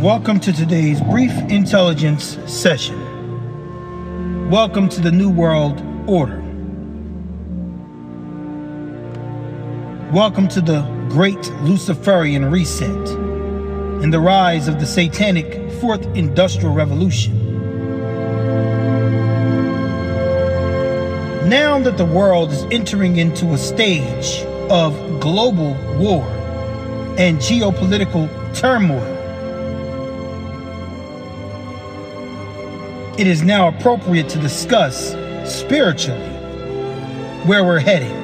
Welcome to today's brief intelligence session. Welcome to the New World Order. Welcome to the Great Luciferian Reset and the rise of the Satanic Fourth Industrial Revolution. Now that the world is entering into a stage of global war and geopolitical turmoil, it is now appropriate to discuss spiritually where we're heading.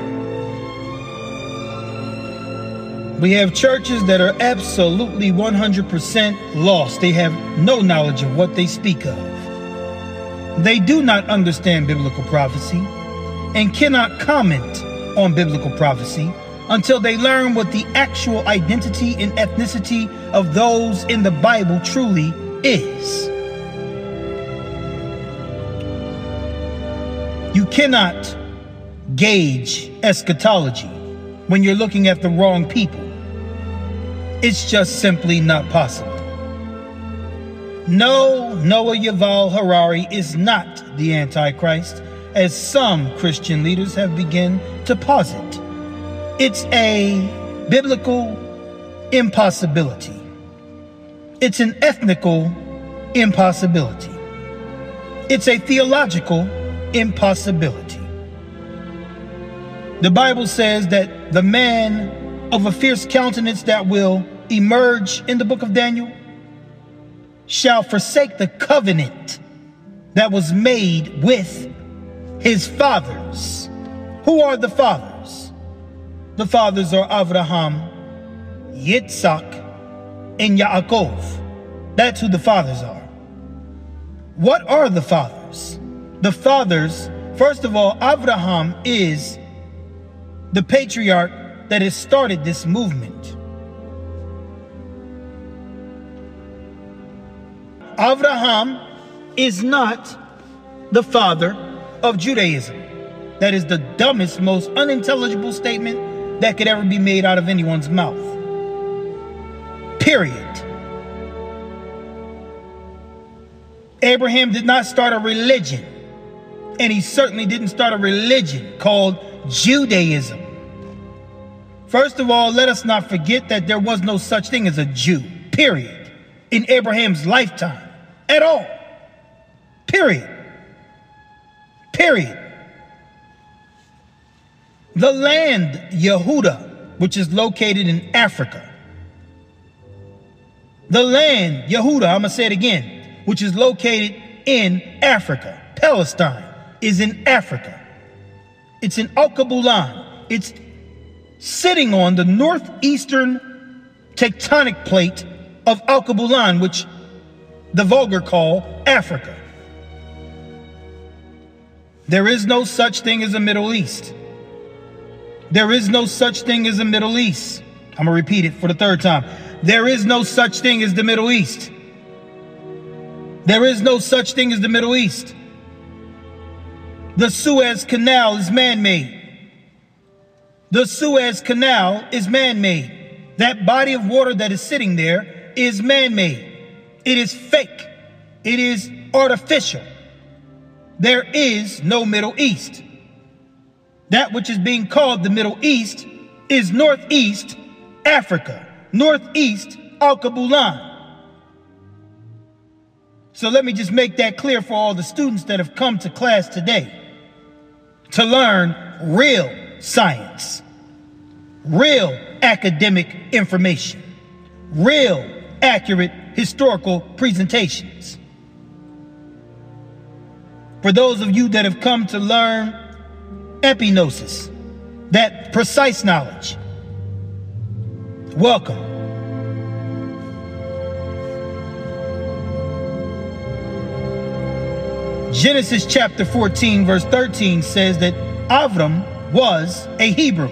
We have churches that are absolutely 100% lost. They have no knowledge of what they speak of. They do not understand biblical prophecy and cannot comment on biblical prophecy until they learn what the actual identity and ethnicity of those in the Bible truly is. You cannot gauge eschatology when you're looking at the wrong people. It's just simply not possible. No, Noah Yuval Harari is not the Antichrist, as some Christian leaders have begun to posit. It's a biblical impossibility. It's an ethnical impossibility. It's a theological impossibility. The Bible says that the man of a fierce countenance that will emerge in the book of Daniel shall forsake the covenant that was made with his fathers. Who are the fathers? The fathers are Abraham, Yitzhak, and Yaakov. That's who the fathers are. What are the fathers? The fathers, first of all, Abraham is the patriarch that has started this movement. Abraham is not the father of Judaism. That is the dumbest, most unintelligible statement that could ever be made out of anyone's mouth. Period. Abraham did not start a religion, and he certainly didn't start a religion called Judaism. First of all, let us not forget that there was no such thing as a Jew, period, in Abraham's lifetime at all. Period. Period. The land Yehuda, which is located in Africa. The land Yehuda, I'm going to say it again, which is located in Africa. Palestine is in Africa. It's in Alkebulan. It's sitting on the northeastern tectonic plate of Alkebulan, which the vulgar call Africa. There is no such thing as a Middle East. There is no such thing as a Middle East. I'm going to repeat it for the third time. There is no such thing as the Middle East. There is no such thing as the Middle East. The Suez Canal is man made. The Suez Canal is man made. That body of water that is sitting there is man made. It is fake. It is artificial. There is no Middle East. That which is being called the Middle East is Northeast Africa, Northeast Alkebulan. So let me just make that clear for all the students that have come to class today to learn real science, real academic information, real accurate historical presentations. For those of you that have come to learn epignosis, that precise knowledge, welcome. Genesis chapter 14, verse 13 says that Avram was a Hebrew,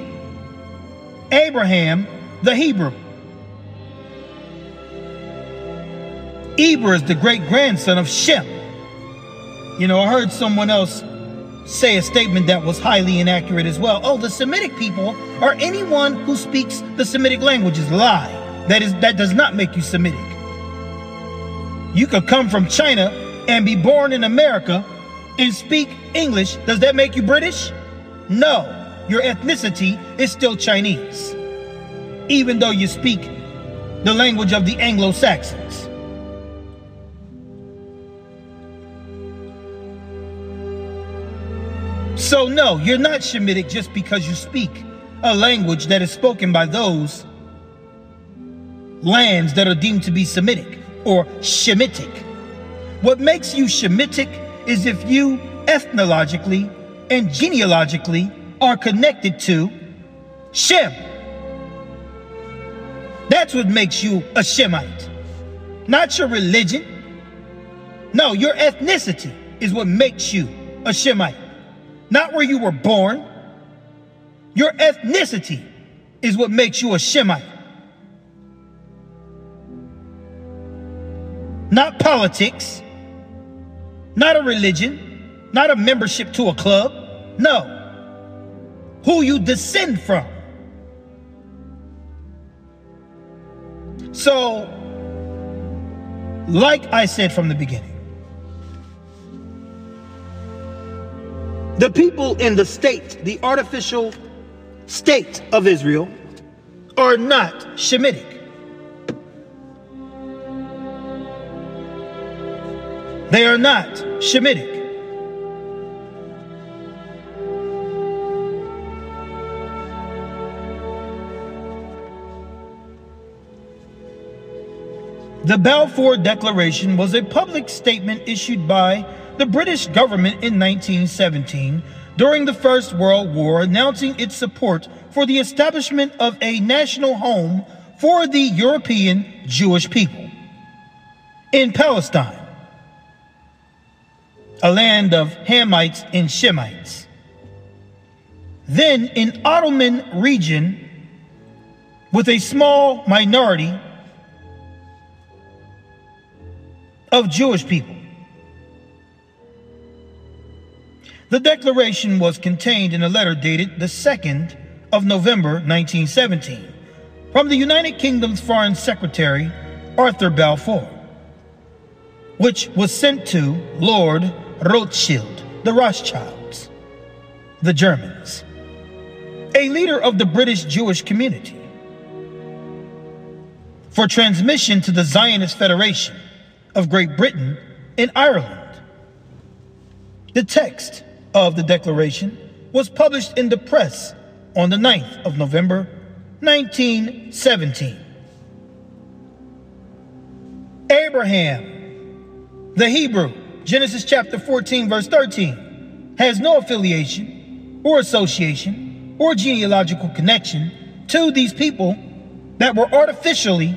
Abraham the Hebrew. Eber is the great grandson of Shem. You know, I heard someone else say a statement that was highly inaccurate as well. Oh, the Semitic people or anyone who speaks the Semitic languages lie. That is that does not make you Semitic. You could come from China and be born in America and speak English. Does that make you British? No. Your ethnicity is still Chinese, even though you speak the language of the Anglo Saxons. So, no, you're not Shemitic just because you speak a language that is spoken by those lands that are deemed to be Semitic or Shemitic. What makes you Shemitic is if you ethnologically and genealogically are connected to Shem. That's what makes you a Shemite. Not your religion. No, your ethnicity is what makes you a Shemite. Not where you were born. Your ethnicity is what makes you a Shemite. Not politics, not a religion, not a membership to a club. No. Who you descend from. So, like I said from the beginning, the people in the state, the artificial state of Israel, are not Shemitic. They are not Shemitic. The Balfour Declaration was a public statement issued by the British government in 1917 during the First World War announcing its support for the establishment of a national home for the European Jewish people in Palestine, a land of Hamites and Shemites. Then an Ottoman region with a small minority of Jewish people. The declaration was contained in a letter dated the 2nd of November 1917 from the United Kingdom's Foreign Secretary Arthur Balfour, which was sent to Lord Rothschild, the Rothschilds, the Germans, a leader of the British Jewish community, for transmission to the Zionist Federation of Great Britain and Ireland. The text of the declaration was published in the press on the 9th of November 1917. Abraham, the Hebrew, Genesis chapter 14, verse 13, has no affiliation or association or genealogical connection to these people that were artificially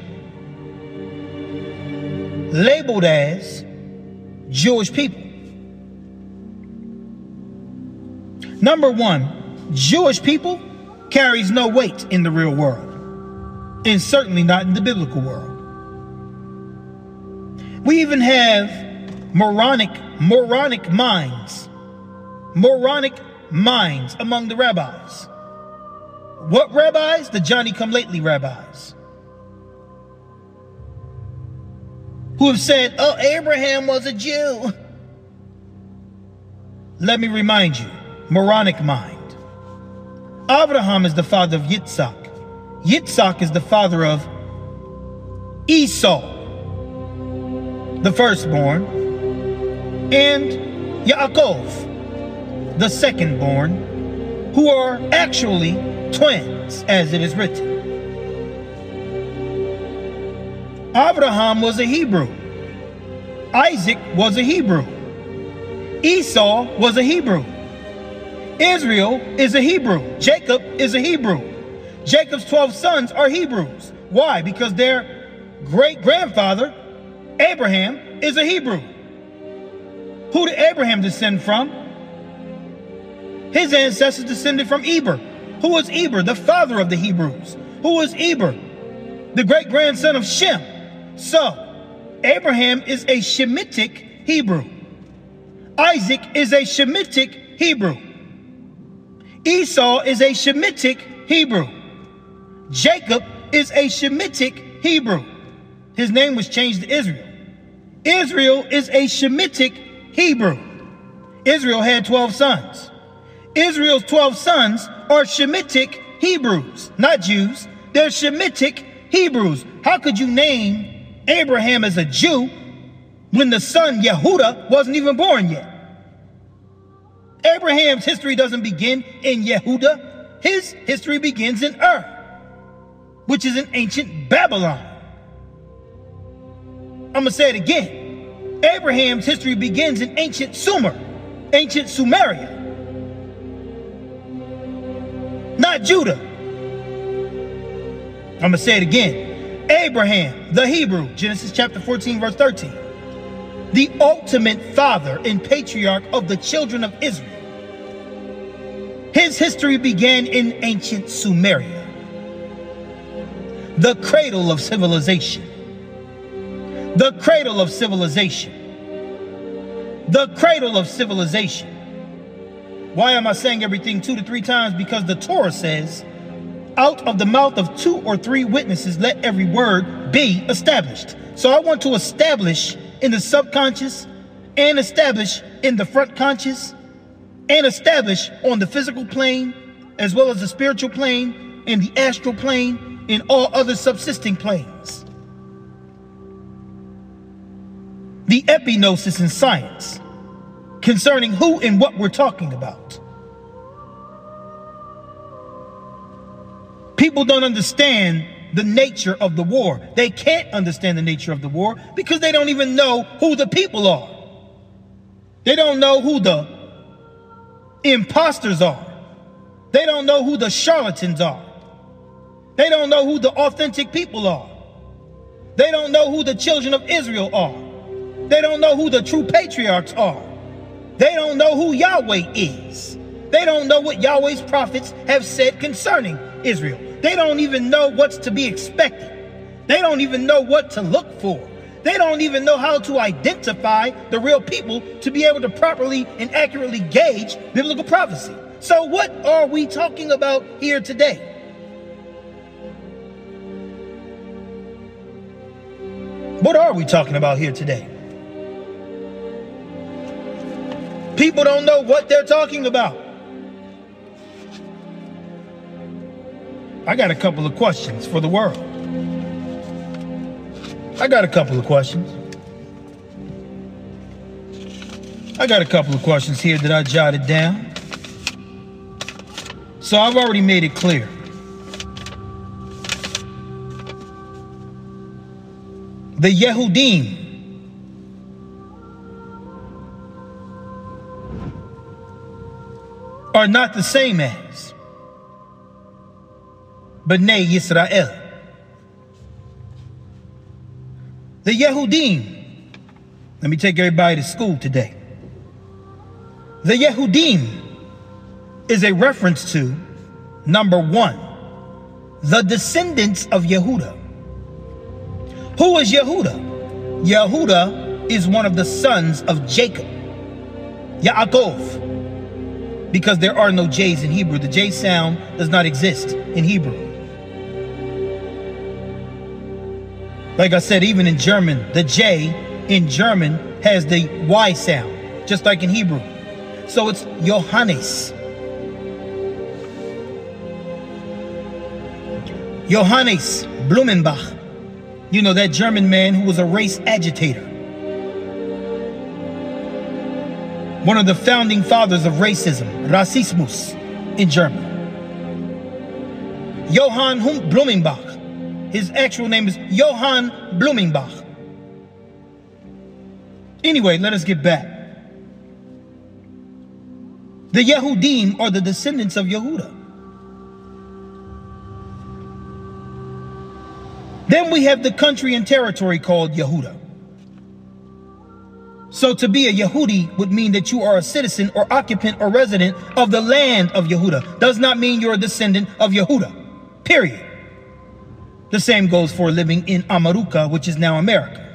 labeled as Jewish people. Number one, Jewish people carries no weight in the real world, and certainly not in the biblical world. We even have moronic, moronic minds, moronic minds among the rabbis. What rabbis? The Johnny come lately rabbis. who have said, oh, Abraham was a Jew. Let me remind you, moronic mind. Abraham is the father of Yitzhak. Yitzhak is the father of Esau, the firstborn, and Yaakov, the second born, who are actually twins, as it is written. Abraham was a Hebrew. Isaac was a Hebrew. Esau was a Hebrew. Israel is a Hebrew. Jacob is a Hebrew. Jacob's 12 sons are Hebrews. Why? Because their great grandfather, Abraham, is a Hebrew. Who did Abraham descend from? His ancestors descended from Eber. Who was Eber? The father of the Hebrews. Who was Eber? The great grandson of Shem. So, Abraham is a Shemitic Hebrew. Isaac is a Shemitic Hebrew. Esau is a Shemitic Hebrew. Jacob is a Shemitic Hebrew. His name was changed to Israel. Israel is a Shemitic Hebrew. Israel had 12 sons. Israel's 12 sons are Shemitic Hebrews, not Jews. They're Shemitic Hebrews. How could you name Abraham as a Jew when the son Yehuda wasn't even born yet? Abraham's history doesn't begin in Yehuda. His history begins in Ur, which is in ancient Babylon. I'm going to say it again. Abraham's history begins in ancient Sumer, ancient Sumeria, not Judah. I'm going to say it again. Abraham, the Hebrew, Genesis chapter 14, verse 13, the ultimate father and patriarch of the children of Israel. His history began in ancient Sumeria, the cradle of civilization. The cradle of civilization. The cradle of civilization. Why am I saying everything two to three times? Because the Torah says, out of the mouth of two or three witnesses, let every word be established. So I want to establish in the subconscious and establish in the front conscious and establish on the physical plane as well as the spiritual plane and the astral plane and all other subsisting planes. The epignosis in science concerning who and what we're talking about. People don't understand the nature of the war. They can't understand the nature of the war because they don't even know who the people are. They don't know who the imposters are. They don't know who the charlatans are. They don't know who the authentic people are. They don't know who the children of Israel are. They don't know who the true patriarchs are. They don't know who Yahweh is. They don't know what Yahweh's prophets have said concerning Israel. They don't even know what's to be expected. They don't even know what to look for. They don't even know how to identify the real people to be able to properly and accurately gauge biblical prophecy. So, what are we talking about here today? What are we talking about here today? People don't know what they're talking about. I got a couple of questions for the world. I got a couple of questions. I got a couple of questions here that I jotted down. So I've already made it clear. The Yehudim are not the same as Bnei Yisrael. The Yehudim. Let me take everybody to school today. The Yehudim is a reference to number one, the descendants of Yehuda. Who is Yehuda? Yehuda is one of the sons of Jacob, Yaakov, because there are no J's in Hebrew. The J sound does not exist in Hebrew. Like I said, even in German, the J in German has the Y sound, just like in Hebrew. So it's Johannes. Johannes Blumenbach. You know, that German man who was a race agitator. One of the founding fathers of racism, Rassismus, in German. Johann Blumenbach his actual name is Johann Blumenbach. Anyway, let us get back. The Yehudim are the descendants of Yehuda. Then we have the country and territory called Yehuda. So to be a Yehudi would mean that you are a citizen or occupant or resident of the land of Yehuda. Does not mean you're a descendant of Yehuda. Period. The same goes for living in Amaruka, which is now America.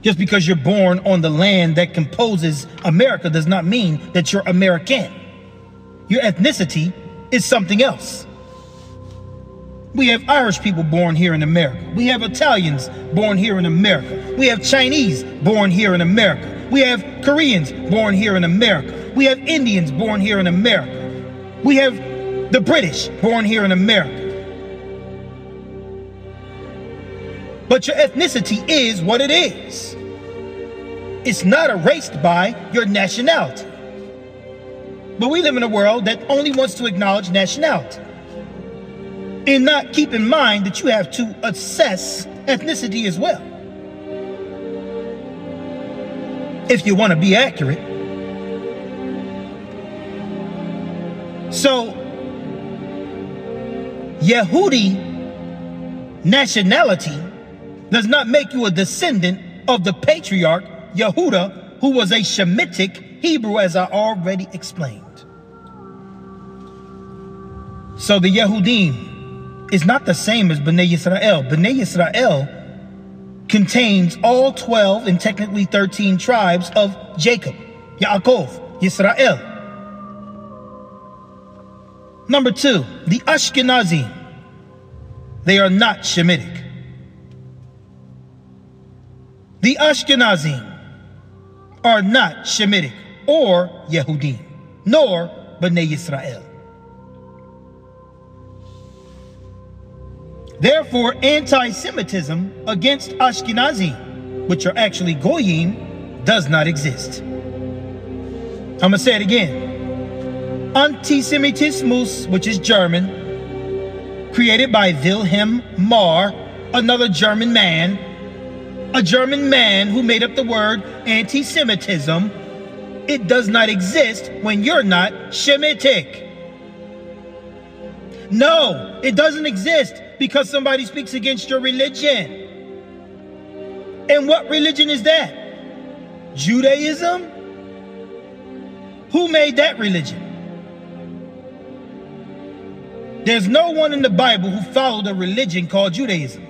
Just because you're born on the land that composes America does not mean that you're American. Your ethnicity is something else. We have Irish people born here in America. We have Italians born here in America. We have Chinese born here in America. We have Koreans born here in America. We have Indians born here in America. We have the British born here in America. But your ethnicity is what it is. It's not erased by your nationality. But we live in a world that only wants to acknowledge nationality and not keep in mind that you have to assess ethnicity as well. If you want to be accurate. So, Yehudi nationality does not make you a descendant of the patriarch Yehuda, who was a Shemitic Hebrew, as I already explained. So the Yehudim is not the same as Bnei Yisrael. Bnei Yisrael contains all 12 and technically 13 tribes of Jacob, Yaakov, Yisrael. Number two, the Ashkenazi. They are not Shemitic. The Ashkenazi are not Shemitic or Yehudim, nor Bnei Yisrael. Therefore, anti-Semitism against Ashkenazi, which are actually Goyim, does not exist. I'm going to say it again. Antisemitismus, which is German, created by Wilhelm Marr, another German man, a German man who made up the word anti-Semitism, it does not exist when you're not Shemitic. No, it doesn't exist because somebody speaks against your religion. And what religion is that? Judaism? Who made that religion? There's no one in the Bible who followed a religion called Judaism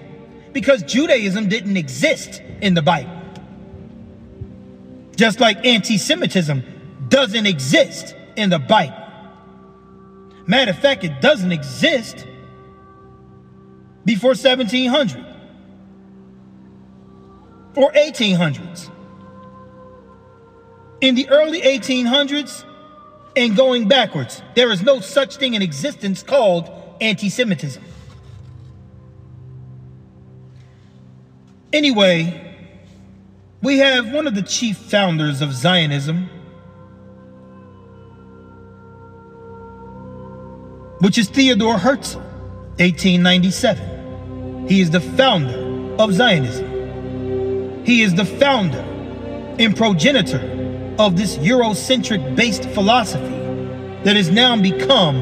because Judaism didn't exist in the Bible. Just like anti Semitism doesn't exist in the Bible. Matter of fact, it doesn't exist before 1700 or 1800s. In the early 1800s and going backwards, there is no such thing in existence called anti Semitism. Anyway, we have one of the chief founders of Zionism, which is Theodore Herzl, 1897. He is the founder of Zionism. He is the founder and progenitor of this Eurocentric based philosophy that has now become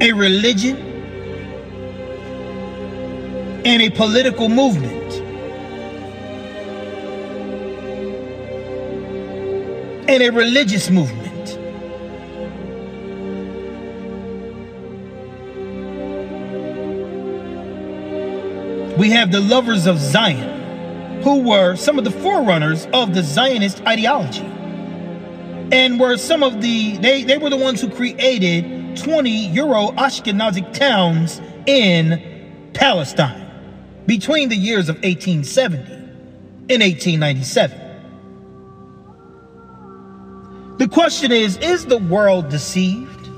a religion and a political movement. And a religious movement. We have the lovers of Zion, who were some of the forerunners of the Zionist ideology. And were some of the, they, they were the ones who created 20 Euro Ashkenazic towns in Palestine between the years of 1870 and 1897. The question is Is the world deceived?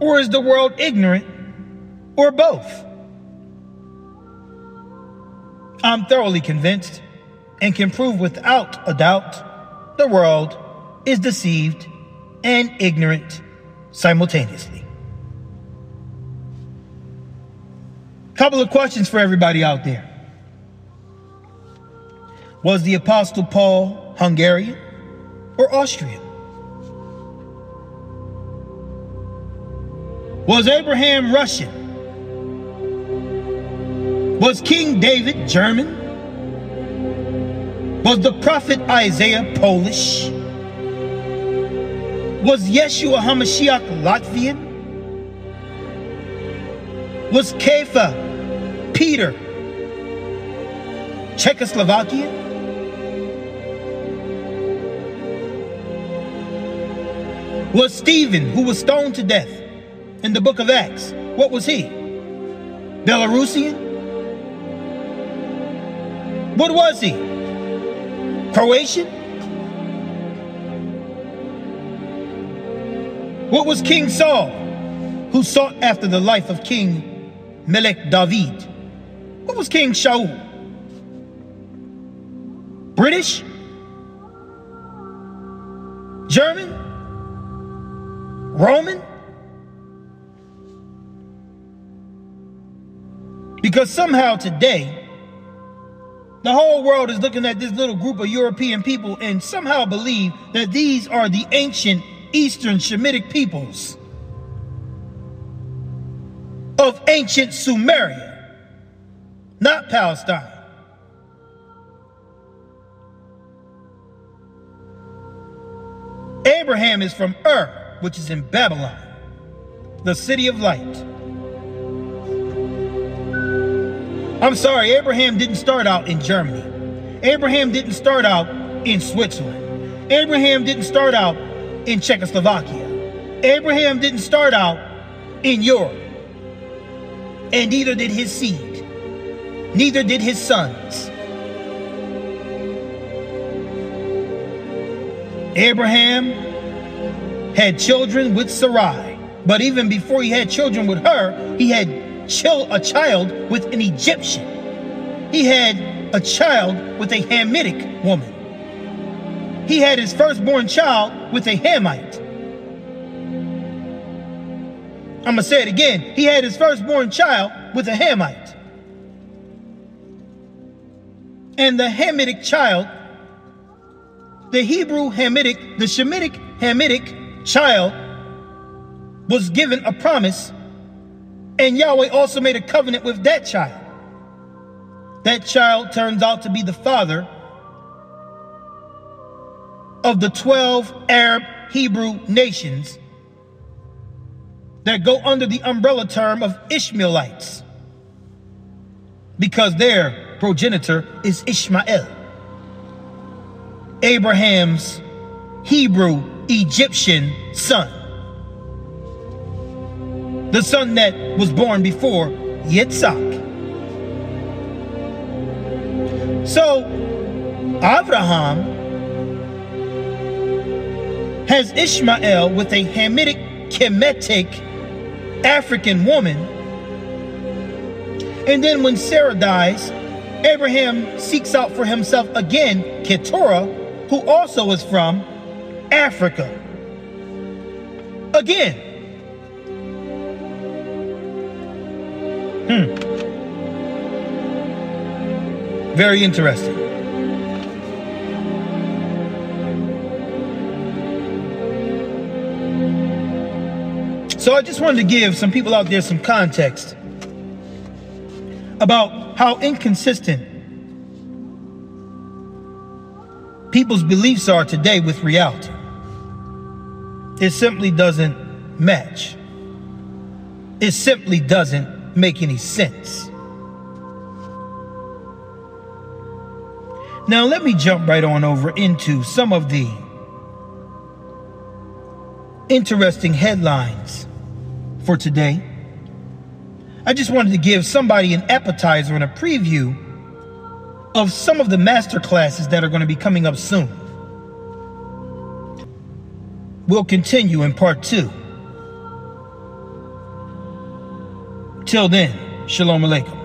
Or is the world ignorant? Or both? I'm thoroughly convinced and can prove without a doubt the world is deceived and ignorant simultaneously. Couple of questions for everybody out there. Was the Apostle Paul Hungarian or Austrian? Was Abraham Russian was King David German? Was the prophet Isaiah Polish? Was Yeshua HaMashiach Latvian? Was Kepha Peter Czechoslovakian? Was Stephen, who was stoned to death, in the book of Acts. What was he? Belarusian? What was he? Croatian? What was King Saul, who sought after the life of King Melech David? What was King Shaul? British? German? Roman? Because somehow today, the whole world is looking at this little group of European people and somehow believe that these are the ancient Eastern Shemitic peoples of ancient Sumeria, not Palestine. Abraham is from Ur, which is in Babylon, the city of light. I'm sorry, Abraham didn't start out in Germany. Abraham didn't start out in Switzerland. Abraham didn't start out in Czechoslovakia. Abraham didn't start out in Europe. And neither did his seed. Neither did his sons. Abraham had children with Sarai. But even before he had children with her, he had a child with an Egyptian. He had a child with a Hamitic woman. He had his firstborn child with a Hamite. I'm going to say it again. He had his firstborn child with a Hamite. And the Hamitic child, the Hebrew Hamitic, the Shemitic Hamitic child, was given a promise and Yahweh also made a covenant with that child. That child turns out to be the father of the 12 Arab Hebrew nations that go under the umbrella term of Ishmaelites because their progenitor is Ishmael, Abraham's Hebrew Egyptian son the son that was born before Yitzhak. So, Abraham has Ishmael with a Hamitic, Kemetic African woman. And then when Sarah dies, Abraham seeks out for himself again Keturah, who also is from Africa. Again, Hmm. Very interesting. So I just wanted to give some people out there some context about how inconsistent people's beliefs are today with reality. It simply doesn't match. It simply doesn't make any sense. Now, let me jump right on over into some of the interesting headlines for today. I just wanted to give somebody an appetizer and a preview of some of the master classes that are going to be coming up soon. We'll continue in part two. Till then, Shalom Aleichem.